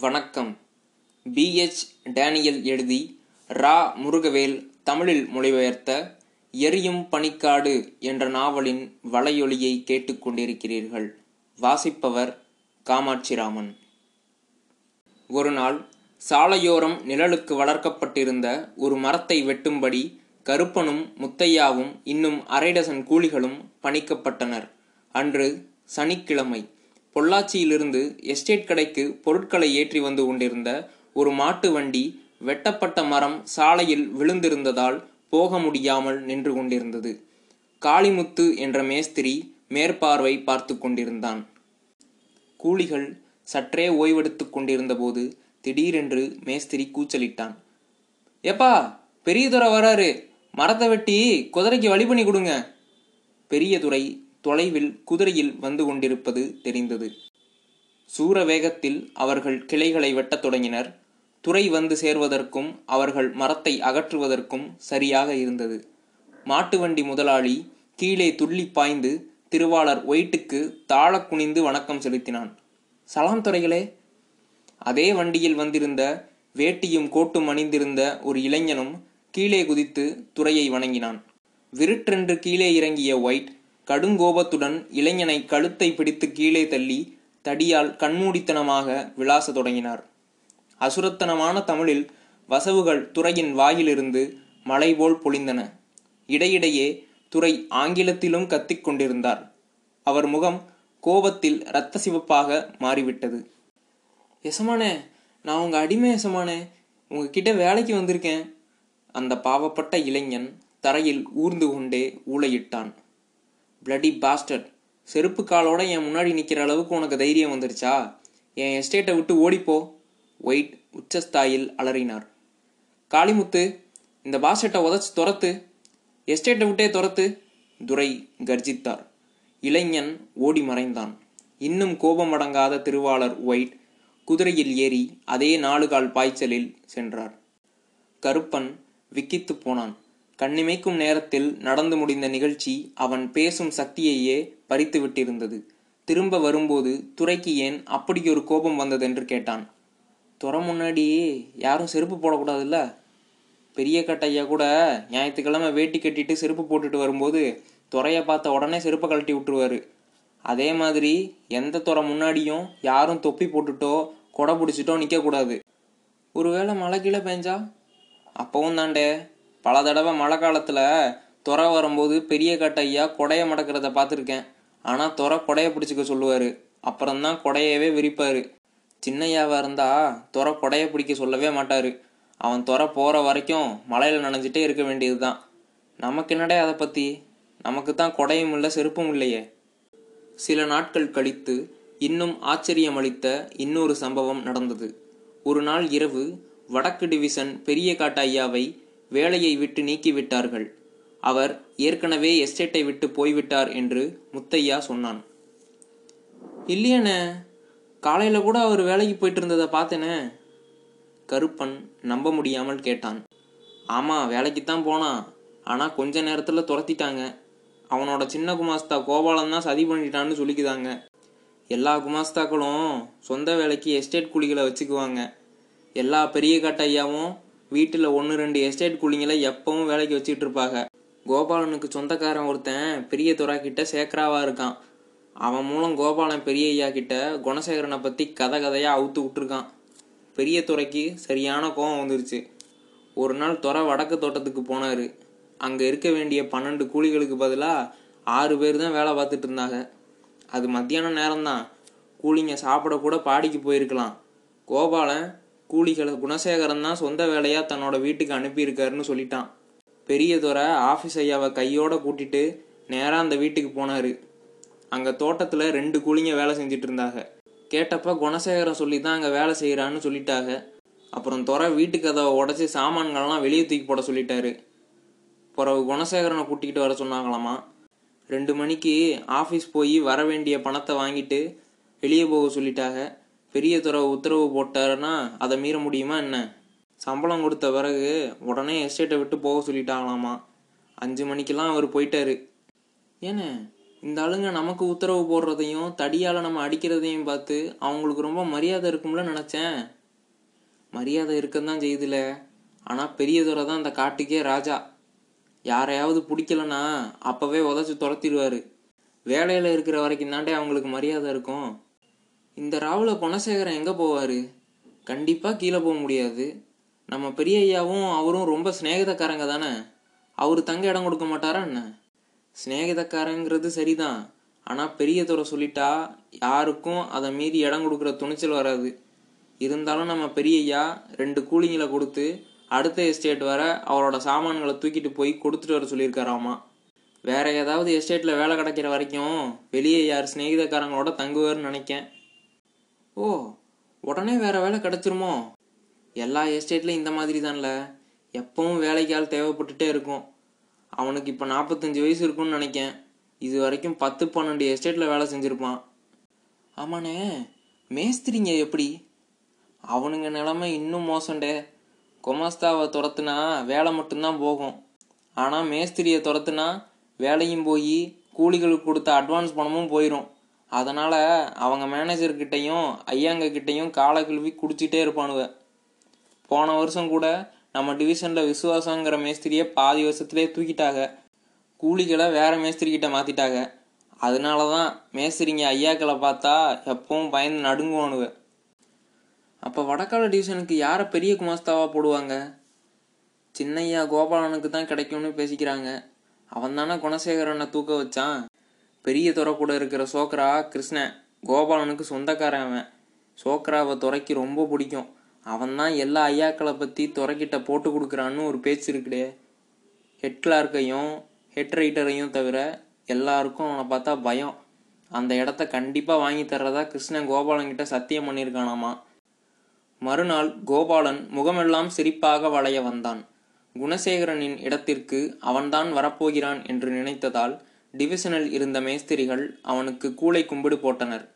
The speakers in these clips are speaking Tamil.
வணக்கம். பிஎச் டேனியல் எழுதி ரா. முருகவேல் தமிழில் மொழிபெயர்த்த எரியும் பனிக்காடு என்ற நாவலின் வலையொலியை கேட்டுக்கொண்டிருக்கிறீர்கள் வாசிப்பவர் காமாட்சிராமன். ஒரு நாள் சாலையோரம் நிழலுக்கு வளர்க்கப்பட்டிருந்த ஒரு மரத்தை வெட்டும்படி கருப்பனும் முத்தையாவும் இன்னும் அரை டசன் கூலிகளும் பணிக்கப்பட்டனர். அன்று சனிக்கிழமை பொள்ளாச்சியிலிருந்து எஸ்டேட் கடைக்கு பொருட்களை ஏற்றி வந்து கொண்டிருந்த ஒரு மாட்டு வண்டி வெட்டப்பட்ட மரம் சாலையில் விழுந்திருந்ததால் போக முடியாமல் நின்று கொண்டிருந்தது. காளிமுத்து என்ற மேஸ்திரி மேற்பார்வை பார்த்து கொண்டிருந்தான். கூலிகள் சற்றே ஓய்வெடுத்து கொண்டிருந்தபோது திடீரென்று மேஸ்திரி கூச்சலிட்டான். ஏப்பா பெரியதுரை வராரு. மரத்தை வெட்டி குதிரைக்கு வழி பண்ணி கொடுங்க. பெரியதுரை தொலைவில் குதிரையில் வந்து கொண்டிருப்பது தெரிந்தது. சூர வேகத்தில் அவர்கள் கிளைகளை வெட்டத் தொடங்கினர். துறை வந்து சேர்வதற்கும் அவர்கள் மரத்தை அகற்றுவதற்கும் சரியாக இருந்தது. மாட்டு வண்டி முதலாளி கீழே துள்ளி பாய்ந்து திருவாளர் ஒயிட்டுக்கு தாழ குனிந்து வணக்கம் செலுத்தினான். சலாம் துறைகளே அதே வண்டியில் வந்திருந்த வேட்டியும் கோட்டும் அணிந்திருந்த ஒரு இளைஞனும் கீழே குதித்து துறையை வணங்கினான். விருட்டென்று கீழே இறங்கிய ஒயிட் கடுங்கோபத்துடன் இளைஞனை கழுத்தை பிடித்து கீழே தள்ளி தடியால் கண்மூடித்தனமாக விளாச தொடங்கினார். அசுரத்தனமான தமிழில் வசவுகள் துறையின் வாயிலிருந்து மலை போல் பொழிந்தன. இடையிடையே துறை ஆங்கிலத்திலும் கத்திக் கொண்டிருந்தார். அவர் முகம் கோபத்தில் இரத்த சிவப்பாக மாறிவிட்டது. எசமானே நான் உங்க அடிமை எசமானே. உங்ககிட்ட வேலைக்கு வந்திருக்கேன். அந்த பாவப்பட்ட இளைஞன் தரையில் ஊர்ந்து கொண்டே ஊளையிட்டான். பிளடி பாஸ்டர்ட் செருப்பு காலோட என் முன்னாடி நிற்கிற அளவுக்கு உனக்கு தைரியம் வந்துருச்சா? என் எஸ்டேட்டை விட்டு ஓடிப்போ. ஒயிட் உச்சஸ்தாயில் அலறினார். காளிமுத்து இந்த பாஸ்டர்ட்டை உதச்சி துரத்து. எஸ்டேட்டை விட்டே துரத்து. துரை கர்ஜித்தார். இளைஞன் ஓடி மறைந்தான். இன்னும் கோபமடங்காத திருவாளர் ஒயிட் குதிரையில் ஏறி அதே நாலு கால் பாய்ச்சலில் சென்றார். கருப்பன் விக்கித்து போனான். கண்ணிமைக்கும் நேரத்தில் நடந்து முடிந்த நிகழ்ச்சி அவன் பேசும் சக்தியையே பறித்து விட்டிருந்தது திரும்ப வரும்போது துறைக்கு ஏன் அப்படியொரு கோபம் வந்ததென்று கேட்டான். துறை முன்னாடி யாரும் செருப்பு போடக்கூடாதுல்ல? பெரிய கட்டையா கூட ஞாயிற்றுக்கிழமை வேட்டி கட்டிட்டு செருப்பு போட்டுட்டு வரும்போது துறையை பார்த்த உடனே செருப்பை கழட்டி விட்டுருவாரு. அதே மாதிரி எந்த துறை முன்னாடியும் யாரும் தொப்பி போட்டுட்டோ கொடை பிடிச்சிட்டோ நிற்கக்கூடாது. ஒருவேளை மழை கீழே பெஞ்சா? அப்பவும் தாண்டே. பல தடவை மழை காலத்தில் துறை வரும்போது பெரிய கட்டையா கொடையை மடக்கிறத பார்த்துருக்கேன். ஆனால் துறை கொடையை பிடிச்சிக்க சொல்லுவார். அப்புறம்தான் கொடையவே விரிப்பார். சின்னையாவாக இருந்தால் துறை கொடையை பிடிக்க சொல்லவே மாட்டார். அவன் துறை போகிற வரைக்கும் மழையில் நனைஞ்சிட்டே இருக்க வேண்டியது தான் நமக்கு என்னடே அதை பற்றி நமக்கு தான் கொடையும் இல்லை செருப்பும் இல்லையே. சில நாட்கள் கழித்து இன்னும் ஆச்சரியமளித்த இன்னொரு சம்பவம் நடந்தது. ஒரு நாள் இரவு வடக்கு டிவிசன் பெரிய காட்டையாவை வேலையை விட்டு நீக்கிவிட்டார்கள். அவர் ஏற்கனவே எஸ்டேட்டை விட்டு போய்விட்டார் என்று முத்தையா சொன்னான். இல்லையண்ணே காலையில் கூட அவர் வேலைக்கு போயிட்டு இருந்ததை பார்த்தேனே? கருப்பன் நம்ப முடியாமல் கேட்டான். ஆமாம் வேலைக்கு தான் போனான். ஆனால் கொஞ்ச நேரத்தில் துரத்திட்டாங்க. அவனோட சின்ன குமாஸ்தா கோபாலன் தான் சதி பண்ணிட்டான்னு சொல்லிக்குதாங்க. எல்லா குமாஸ்தாக்களும் சொந்த வேலைக்கு எஸ்டேட் கூலிகளை வச்சுக்குவாங்க. எல்லா பெரிய கட்டையாவும் வீட்டில் ஒன்று ரெண்டு எஸ்டேட் கூலிங்களை எப்பவும் வேலைக்கு வச்சுட்டு இருப்பாங்க கோபாலனுக்கு சொந்தக்காரன் ஒருத்தன் பெரிய துறா கிட்ட சேக்கராவா இருக்கான். அவன் மூலம் கோபாலன் பெரிய ஐயா கிட்ட குணசேகரனை பற்றி கதை கதையாக அவுத்து விட்டுருக்கான். பெரிய துறைக்கு சரியான கோபம் வந்துருச்சு. ஒரு நாள் துறை வடக்கு தோட்டத்துக்கு போனார். அங்கே இருக்க வேண்டிய பன்னெண்டு கூலிகளுக்கு பதிலாக ஆறு பேர் தான் வேலை பார்த்துட்டு இருந்தாங்க. அது மத்தியான நேரம்தான். கூலிங்க சாப்பிட கூட பாடிக்கு போயிருக்கலாம். கோபாலன் கூலிகளை குணசேகரன் தான் சொந்த வேலையாக தன்னோட வீட்டுக்கு அனுப்பியிருக்காருன்னு சொல்லிட்டான். பெரியதுரை ஆஃபீஸ் ஐயாவை கையோட கூட்டிட்டு நேராக அந்த வீட்டுக்கு போனார். அங்கே தோட்டத்தில் ரெண்டு கூலிங்க வேலை செஞ்சுட்டு இருந்தாங்க. கேட்டப்ப குணசேகரன் சொல்லி தான் அங்கே வேலை செய்கிறான்னு சொல்லிட்டாங்க. அப்புறம் துறை வீட்டுக்கு அதை உடச்சி சாமான்கள்லாம் வெளியே தூக்கி போட சொல்லிட்டாரு. பிறகு குணசேகரனை கூட்டிக்கிட்டு வர சொன்னாங்களாமா? ரெண்டு மணிக்கு ஆஃபீஸ் போய் வர வேண்டிய பணத்தை வாங்கிட்டு வெளியே போக சொல்லிட்டாங்க. பெரிய துறை உத்தரவு போட்டாருன்னா அதை மீற முடியுமா என்ன? சம்பளம் கொடுத்த பிறகு உடனே எஸ்டேட்டை விட்டு போக சொல்லிட்டாங்களாமா? அஞ்சு மணிக்கெல்லாம் அவர் போயிட்டாரு. ஏண்ணே இந்த ஆளுங்க நமக்கு உத்தரவு போடுறதையும் தடியால் நம்ம அடிக்கிறதையும் பார்த்து அவங்களுக்கு ரொம்ப மரியாதை இருக்கும்ல நினச்சேன். மரியாதை இருக்கதான் செய்யுதுல பெரிய துறை தான் அந்த காட்டுக்கே ராஜா. யாரையாவது பிடிக்கலனா அப்போவே உதச்சி துரத்திடுவார். வேலையில் இருக்கிற வரைக்கும் தாண்டே அவங்களுக்கு மரியாதை இருக்கும். இந்த ராவில் குணசேகரன் எங்கே போவார்? கண்டிப்பாக கீழே போக முடியாது. நம்ம பெரிய ஐயாவும் அவரும் ரொம்ப சிநேகிதக்காரங்க தானே? அவர் தங்க இடம் கொடுக்க மாட்டாரா என்ன? சிநேகிதக்காரங்கிறது சரிதான். ஆனால் பெரிய துறை சொல்லிட்டா யாருக்கும் அதை மீறி இடம் கொடுக்குற துணிச்சல் வராது. இருந்தாலும் நம்ம பெரிய ஐயா ரெண்டு கூலிங்களை கொடுத்து அடுத்த எஸ்டேட் வர அவரோட சாமான்களை தூக்கிட்டு போய் கொடுத்துட்டு வர சொல்லியிருக்காராமா? வேற ஏதாவது எஸ்டேட்டில் வேலை கிடைக்கிற வரைக்கும் வெளியே யார் சிநேகிதக்காரங்களோட தங்குவார்னு நினைக்கேன். ஓ உடனே வேற வேலை கிடச்சிருமோ? எல்லா எஸ்டேட்லையும் இந்த மாதிரி தான்ல எப்பவும் வேலைக்கு ஆள் தேவைப்பட்டுட்டே இருக்கும். அவனுக்கு இப்போ நாற்பத்தஞ்சு வயசு இருக்கும்னு நினைக்கேன். இது வரைக்கும் பத்து பன்னெண்டு எஸ்டேட்டில் வேலை செஞ்சுருப்பான். ஆமாண்ணே மேஸ்திரிங்க எப்படி? அவனுங்க நிலமை இன்னும் மோசண்டே. குமஸ்தாவை துரத்துனா வேலை மட்டும்தான் போகும். ஆனால் மேஸ்திரியை துரத்துனா வேலையும் போய் கூலிகளுக்கு கொடுத்த அட்வான்ஸ் பணமும் போயிடும் அதனால் அவங்க மேனேஜர்கிட்டையும் ஐயாங்ககிட்டையும் காலை கழுவி குடிச்சிட்டே இருப்பானுவ. போன வருஷம் கூட நம்ம டிவிஷனில் விசுவாசங்கிற மேஸ்திரியை பாதி வருஷத்துலேயே தூக்கிட்டாங்க. கூலிகளை வேறு மேஸ்திரிக்கிட்ட மாற்றிட்டாங்க அதனால தான் மேஸ்திரிங்க ஐயாக்களை பார்த்தா எப்பவும் பயந்து நடுங்குவானுவ. அப்போ வடக்கால டிவிஷனுக்கு யாரை பெரிய குமாஸ்தாவாக போடுவாங்க? சின்னையா கோபாலனுக்கு தான் கிடைக்கும்னு பேசிக்கிறாங்க. அவன் தானே குணசேகரனை தூக்க வச்சான்? பெரிய துறை கூட இருக்கிற சோக்ரா கிருஷ்ணன் கோபாலனுக்கு சொந்தக்காரன் அவன். சோக்ராவை துறைக்கு ரொம்ப பிடிக்கும். அவன் தான் எல்லா ஐயாக்களை பற்றி துறைக்கிட்ட போட்டு கொடுக்குறான்னு ஒரு பேச்சு இருக்குடே ஹெட் கிளார்க்கையும் ஹெட் ரைட்டரையும் தவிர எல்லாருக்கும் அவனை பார்த்தா பயம். அந்த இடத்த கண்டிப்பாக வாங்கி தர்றதா கிருஷ்ணன் கோபாலன்கிட்ட சத்தியம் பண்ணியிருக்கானாமா மறுநாள் கோபாலன் முகமெல்லாம் சிரிப்பாக வளைய வந்தான். குணசேகரனின் இடத்திற்கு அவன்தான் வரப்போகிறான் என்று நினைத்ததால் டிவிஷனில் இருந்த மேஸ்திரிகள் அவனுக்கு கூளை கும்பிடு போட்டனர்.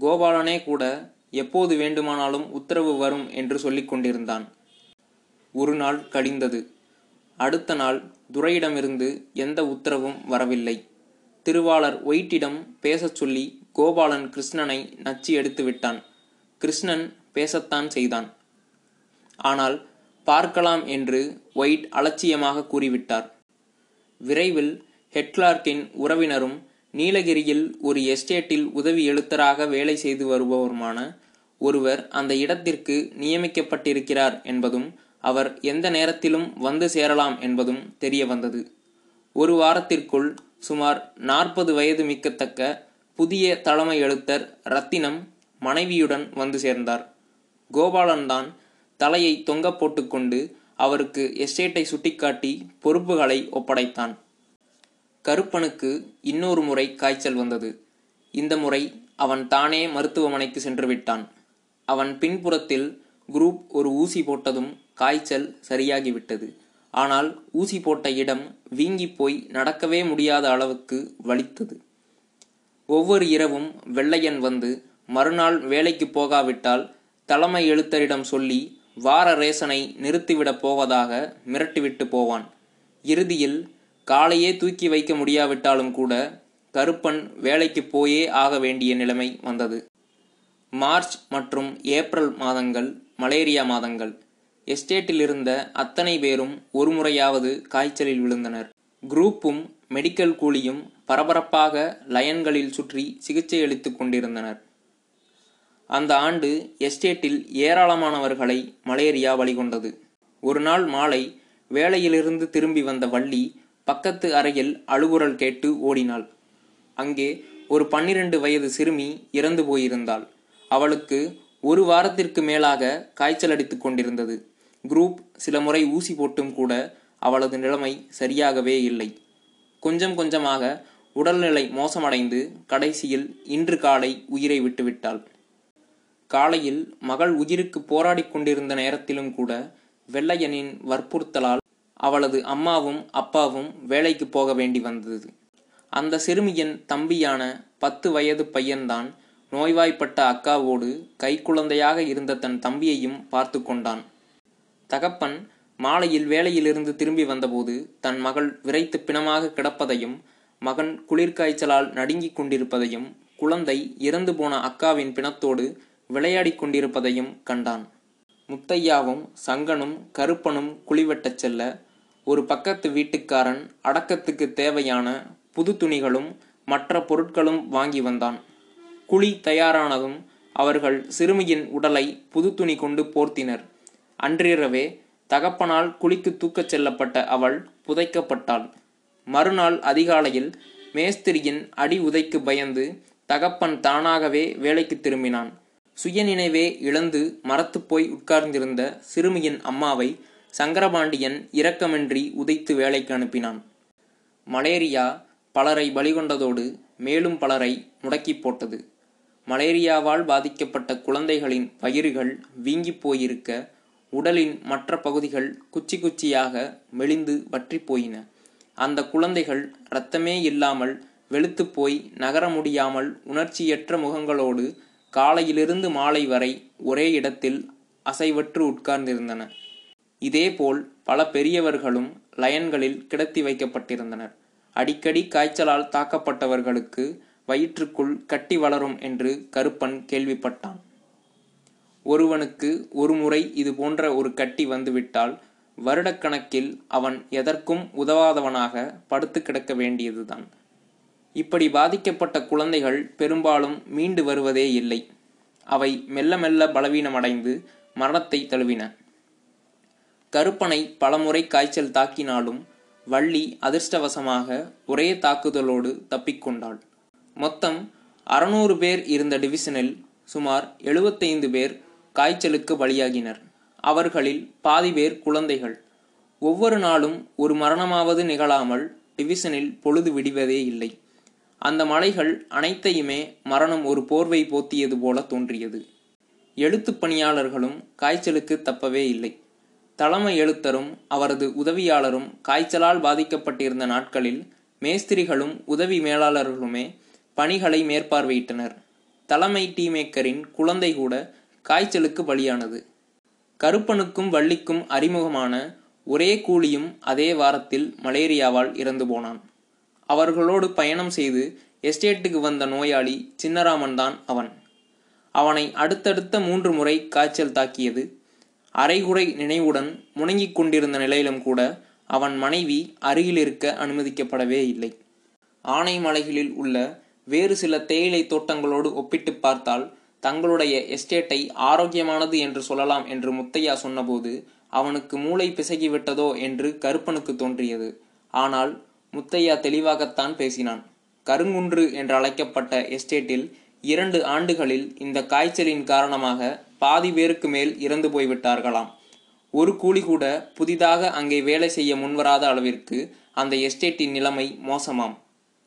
கோபாலனே கூட எப்போது வேண்டுமானாலும் உத்தரவு வரும் என்று சொல்லிக் கொண்டிருந்தான். ஒரு நாள் கடிந்தது. அடுத்த நாள் துரையிடமிருந்து எந்த உத்தரவும் வரவில்லை. திருவாளர் ஒயிட்டிடம் பேசச் சொல்லி கோபாலன் கிருஷ்ணனை நச்சு எடுத்து விட்டான். கிருஷ்ணன் பேசத்தான் செய்தான். ஆனால் பார்க்கலாம் என்று ஒயிட் அலட்சியமாக கூறிவிட்டார். விரைவில் ஹெட்லார்க்கின் உறவினரும் நீலகிரியில் ஒரு எஸ்டேட்டில் உதவி எழுத்தராக வேலை செய்து வருபவருமான ஒருவர் அந்த இடத்திற்கு நியமிக்கப்பட்டிருக்கிறார் என்பதும் அவர் எந்த நேரத்திலும் வந்து சேரலாம் என்பதும் தெரிய வந்தது. ஒரு வாரத்திற்குள் சுமார் நாற்பது வயது மிக்கத்தக்க புதிய தலைமை எழுத்தர் ரத்தினம் மனைவியுடன் வந்து சேர்ந்தார். கோபாலன்தான் தலையை தொங்க போட்டுக்கொண்டு அவருக்கு எஸ்டேட்டை சுட்டிக்காட்டி பொறுப்புகளை ஒப்படைத்தான். கருப்பனுக்கு இன்னொரு முறை காய்ச்சல் வந்தது. இந்த முறை அவன் தானே மருத்துவமனைக்கு சென்று விட்டான். அவன் பின்புறத்தில் குரூப் ஒரு ஊசி போட்டதும் காய்ச்சல் சரியாகிவிட்டது ஆனால் ஊசி போட்ட இடம் வீங்கி போய் நடக்கவே முடியாத அளவுக்கு வலித்தது. ஒவ்வொரு இரவும் வெள்ளையன் வந்து மறுநாள் வேலைக்கு போகாவிட்டால் தலைமை எழுத்தரிடம் சொல்லி வார ரேசனை நிறுத்திவிடப் போவதாக மிரட்டிவிட்டு போவான். இறுதியில் காலையே தூக்கி வைக்க முடியாவிட்டாலும் கூட கருப்பன் வேலைக்கு போயே ஆக வேண்டிய நிலைமை வந்தது. மார்ச் மற்றும் ஏப்ரல் மாதங்கள் மலேரியா மாதங்கள். எஸ்டேட்டில் இருந்த அத்தனை பேரும் ஒரு முறையாவது காய்ச்சலில் விழுந்தனர். குரூப்பும் மெடிக்கல் கூலியும் பரபரப்பாக லயன்களில் சுற்றி சிகிச்சை அளித்துக் கொண்டிருந்தனர். அந்த ஆண்டு எஸ்டேட்டில் ஏராளமானவர்களை மலேரியா வழிகொண்டது. ஒரு நாள் மாலை வேலையிலிருந்து திரும்பி வந்த வள்ளி பக்கத்து அறையில் அழுகுரல் கேட்டு ஓடினாள். அங்கே ஒரு பன்னிரண்டு வயது சிறுமி இறந்து போயிருந்தாள். அவளுக்கு ஒரு வாரத்திற்கு மேலாக காய்ச்சல் அடித்துக் கொண்டிருந்தது. குரூப் சில முறை ஊசி போட்டும் கூட அவளது நிலைமை சரியாகவே இல்லை. கொஞ்சம் கொஞ்சமாக உடல்நிலை மோசமடைந்து கடைசியில் இன்று காலை உயிரை விட்டுவிட்டாள். காலையில் மகள் உயிருக்கு போராடிக் கொண்டிருந்த நேரத்திலும் கூட வெள்ளையனின் வற்புறுத்தலால் அவளது அம்மாவும் அப்பாவும் வேலைக்கு போக வேண்டி வந்தது. அந்த சிறுமியின் தம்பியான பத்து வயது பையன்தான் நோய்வாய்ப்பட்ட அக்காவோடு கைக்குழந்தையாக இருந்த தன் தம்பியையும் பார்த்து கொண்டான். தகப்பன் மாலையில் வேலையிலிருந்து திரும்பி வந்தபோது தன் மகள் விரைத்து பிணமாக கிடப்பதையும் மகன் குளிர்காய்ச்சலால் நடுங்கிக் கொண்டிருப்பதையும் குழந்தை இறந்து போன அக்காவின் பிணத்தோடு விளையாடிக் கொண்டிருப்பதையும் கண்டான். முத்தையாவும் சங்கனும் கருப்பனும் குழிவெட்டச் செல்ல ஒரு பக்கத்து வீட்டுக்காரன் அடக்கத்துக்கு தேவையான புது துணிகளும் மற்ற பொருட்களும் வாங்கி வந்தான். குழி தயாரானதும் அவர்கள் சிறுமியின் உடலை புது துணி கொண்டு போர்த்தினர். அன்றிரவே தகப்பனால் குழிக்கு தூக்கச் செல்லப்பட்ட அவள் புதைக்கப்பட்டாள். மறுநாள் அதிகாலையில் மேஸ்திரியின் அடி உதைக்கு பயந்து தகப்பன் தானாகவே வேலைக்கு திரும்பினான். சுயநினைவே இழந்து மரத்துப் போய் உட்கார்ந்திருந்த சிறுமியின் அம்மாவை சங்கரபாண்டியன் இரக்கமின்றி உதைத்து வேலைக்கு அனுப்பினான். மலேரியா பலரை பலிகொண்டதோடு மேலும் பலரை முடக்கி போட்டது. மலேரியாவால் பாதிக்கப்பட்ட குழந்தைகளின் வயிறுகள் வீங்கிப் போயிருக்க உடலின் மற்ற பகுதிகள் குச்சி குச்சியாக மெலிந்து வற்றி போயின. அந்த குழந்தைகள் இரத்தமே இல்லாமல் வெளுத்து போய் நகர முடியாமல் உணர்ச்சியற்ற முகங்களோடு காலையிலிருந்து மாலை வரை ஒரே இடத்தில் அசைவற்று உட்கார்ந்திருந்தன. இதேபோல் பல பெரியவர்களும் லயன்களில் கிடத்தி வைக்கப்பட்டிருந்தனர். அடிக்கடி காய்ச்சலால் தாக்கப்பட்டவர்களுக்கு வயிற்றுக்குள் கட்டி வளரும் என்று கருப்பன் கேள்விப்பட்டான். ஒருவனுக்கு ஒரு முறை இது போன்ற ஒரு கட்டி வந்துவிட்டால் வருடக்கணக்கில் அவன் எதற்கும் உதவாதவனாக படுத்து கிடக்க வேண்டியதுதான். இப்படி பாதிக்கப்பட்ட குழந்தைகள் பெரும்பாலும் மீண்டு வருவதே இல்லை. அவை மெல்ல மெல்ல பலவீனமடைந்து மரணத்தை தழுவின. கருப்பனை பலமுறை காய்ச்சல் தாக்கினாலும் வள்ளி அதிர்ஷ்டவசமாக ஒரே தாக்குதலோடு தப்பிக்கொண்டாள். மொத்தம் அறுநூறு பேர் இருந்த டிவிஷனில் சுமார் எழுபத்தைந்து பேர் காய்ச்சலுக்கு பலியாகினர். அவர்களில் பாதி பேர் குழந்தைகள். ஒவ்வொரு நாளும் ஒரு மரணமாவது நிகழாமல் டிவிஷனில் பொழுது விடிவதே இல்லை. அந்த மலைகள் அனைத்தையுமே மரணம் ஒரு போர்வை போத்தியது போல தோன்றியது. எழுத்துப் பணியாளர்களும் காய்ச்சலுக்கு தப்பவே இல்லை. தலைமை எழுத்தரும் அவரது உதவியாளரும் காய்ச்சலால் பாதிக்கப்பட்டிருந்த நாட்களில் மேஸ்திரிகளும் உதவி மேலாளர்களுமே பணிகளை மேற்பார்வையிட்டனர். தலைமை டீமேக்கரின் குழந்தை கூட காய்ச்சலுக்கு பலியானது. கருப்பனுக்கும் வள்ளிக்கும் அறிமுகமான ஒரே கூலியும் அதே வாரத்தில் மலேரியாவால் இறந்து போனான். அவர்களோடு பயணம் செய்து எஸ்டேட்டுக்கு வந்த நோயாளி சின்னராமன் தான் அவன். அவனை அடுத்தடுத்த மூன்று முறை காய்ச்சல் தாக்கியது அரைகுறை நினைவுடன் முணங்கிக் கொண்டிருந்த நிலையிலும் கூட அவன் மனைவி அருகில் இருக்க அனுமதிக்கப்படவே இல்லை. ஆனைமலைகளில் உள்ள வேறு சில தேயிலை தோட்டங்களோடு ஒப்பிட்டு பார்த்தால் தங்களுடைய எஸ்டேட்டை ஆரோக்கியமானது என்று சொல்லலாம் என்று முத்தையா சொன்னபோது அவனுக்கு மூளை பிசகிவிட்டதோ என்று கருப்பனுக்கு தோன்றியது. ஆனால் முத்தையா தெளிவாகத்தான் பேசினான். கருங்குன்று என்று அழைக்கப்பட்ட எஸ்டேட்டில் இரண்டு ஆண்டுகளில் இந்த காய்ச்சலின் காரணமாக பாதி பேருக்கு மேல் இறந்து போய்விட்டார்களாம். ஒரு கூலி கூட புதிதாக அங்கே வேலை செய்ய முன்வராத அளவிற்கு அந்த எஸ்டேட்டின் நிலைமை மோசமாம்.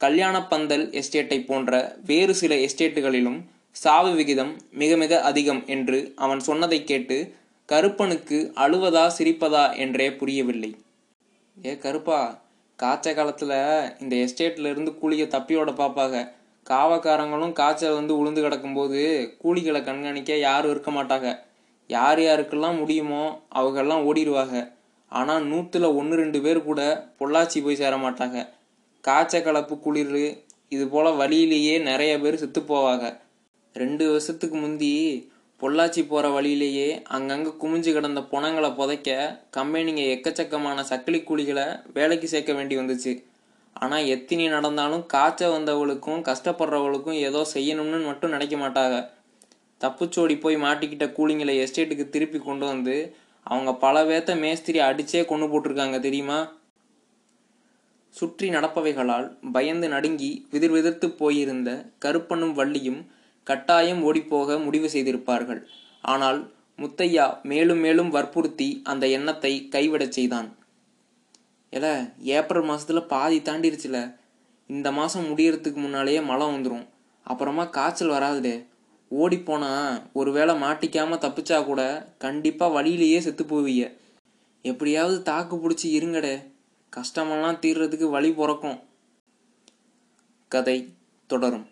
கல்யாணப்பந்தல் எஸ்டேட்டை போன்ற வேறு சில எஸ்டேட்டுகளிலும் சாவு விகிதம் மிக மிக அதிகம் என்று அவன் சொன்னதை கேட்டு கருப்பனுக்கு அழுவதா சிரிப்பதா என்றே புரியவில்லை. ஏ கருப்பா காய்ச்ச காலத்தில் இந்த எஸ்டேட்டில் இருந்து கூலியை தப்பியோட பாப்பாக காவக்காரங்களும் காய்ச்சல் வந்து உளுந்து கிடக்கும்போது கூலிகளை கண்காணிக்க யாரும் இருக்க மாட்டாங்க. யார் யாருக்கெல்லாம் முடியுமோ அவங்கெல்லாம் ஓடிடுவாங்க. ஆனால் நூற்றுல ஒன்று ரெண்டு பேர் கூட பொள்ளாச்சி போய் சேர மாட்டாங்க. காய்ச்ச கலப்பு குளிர் இது போல் வழியிலேயே நிறைய பேர் செத்து போவாங்க. ரெண்டு வருஷத்துக்கு முந்தி பொள்ளாச்சி போகிற வழியிலேயே அங்கங்கே குமிஞ்சு கிடந்த புணங்களை புதைக்க கம்பெனிங்க எக்கச்சக்கமான சக்கிலி கூலிகளை வேலைக்கு சேர்க்க வேண்டி வந்துச்சு. ஆனால் எத்தினி நடந்தாலும் காய்ச்ச வந்தவளுக்கும் கஷ்டப்படுறவளுக்கும் ஏதோ செய்யணும்னு மட்டும் நினைக்க மாட்டாங்க. தப்புச்சோடி போய் மாட்டிக்கிட்ட கூலிங்களை எஸ்டேட்டுக்கு திருப்பி கொண்டு வந்து அவங்க பல பேத்த மேஸ்திரி அடிச்சே கொண்டு போட்டிருக்காங்க தெரியுமா? சுற்றி நடப்பவைகளால் பயந்து நடுங்கி விதிர் விதிர்த்து போயிருந்த கருப்பனும் வள்ளியும் கட்டாயம் ஓடிப்போக முடிவு செய்திருப்பார்கள். ஆனால் முத்தையா மேலும் மேலும் வற்புறுத்தி அந்த எண்ணத்தை கைவிடச் செய்தான். எல ஏப்ரல் மாதத்தில் பாதி தாண்டிருச்சுல. இந்த மாதம் முடியறதுக்கு முன்னாலேயே மழை வந்துடும் அப்புறமா காய்ச்சல் வராதுடே. ஓடி ஒரு ஒருவேளை மாட்டிக்காமல் தப்பிச்சா கூட கண்டிப்பாக வழியிலேயே செத்து போவீங்க. எப்படியாவது தாக்கு பிடிச்சி இருங்கடே. கஷ்டமெல்லாம் தீர்றதுக்கு வழி பிறக்கும். கதை தொடரும்.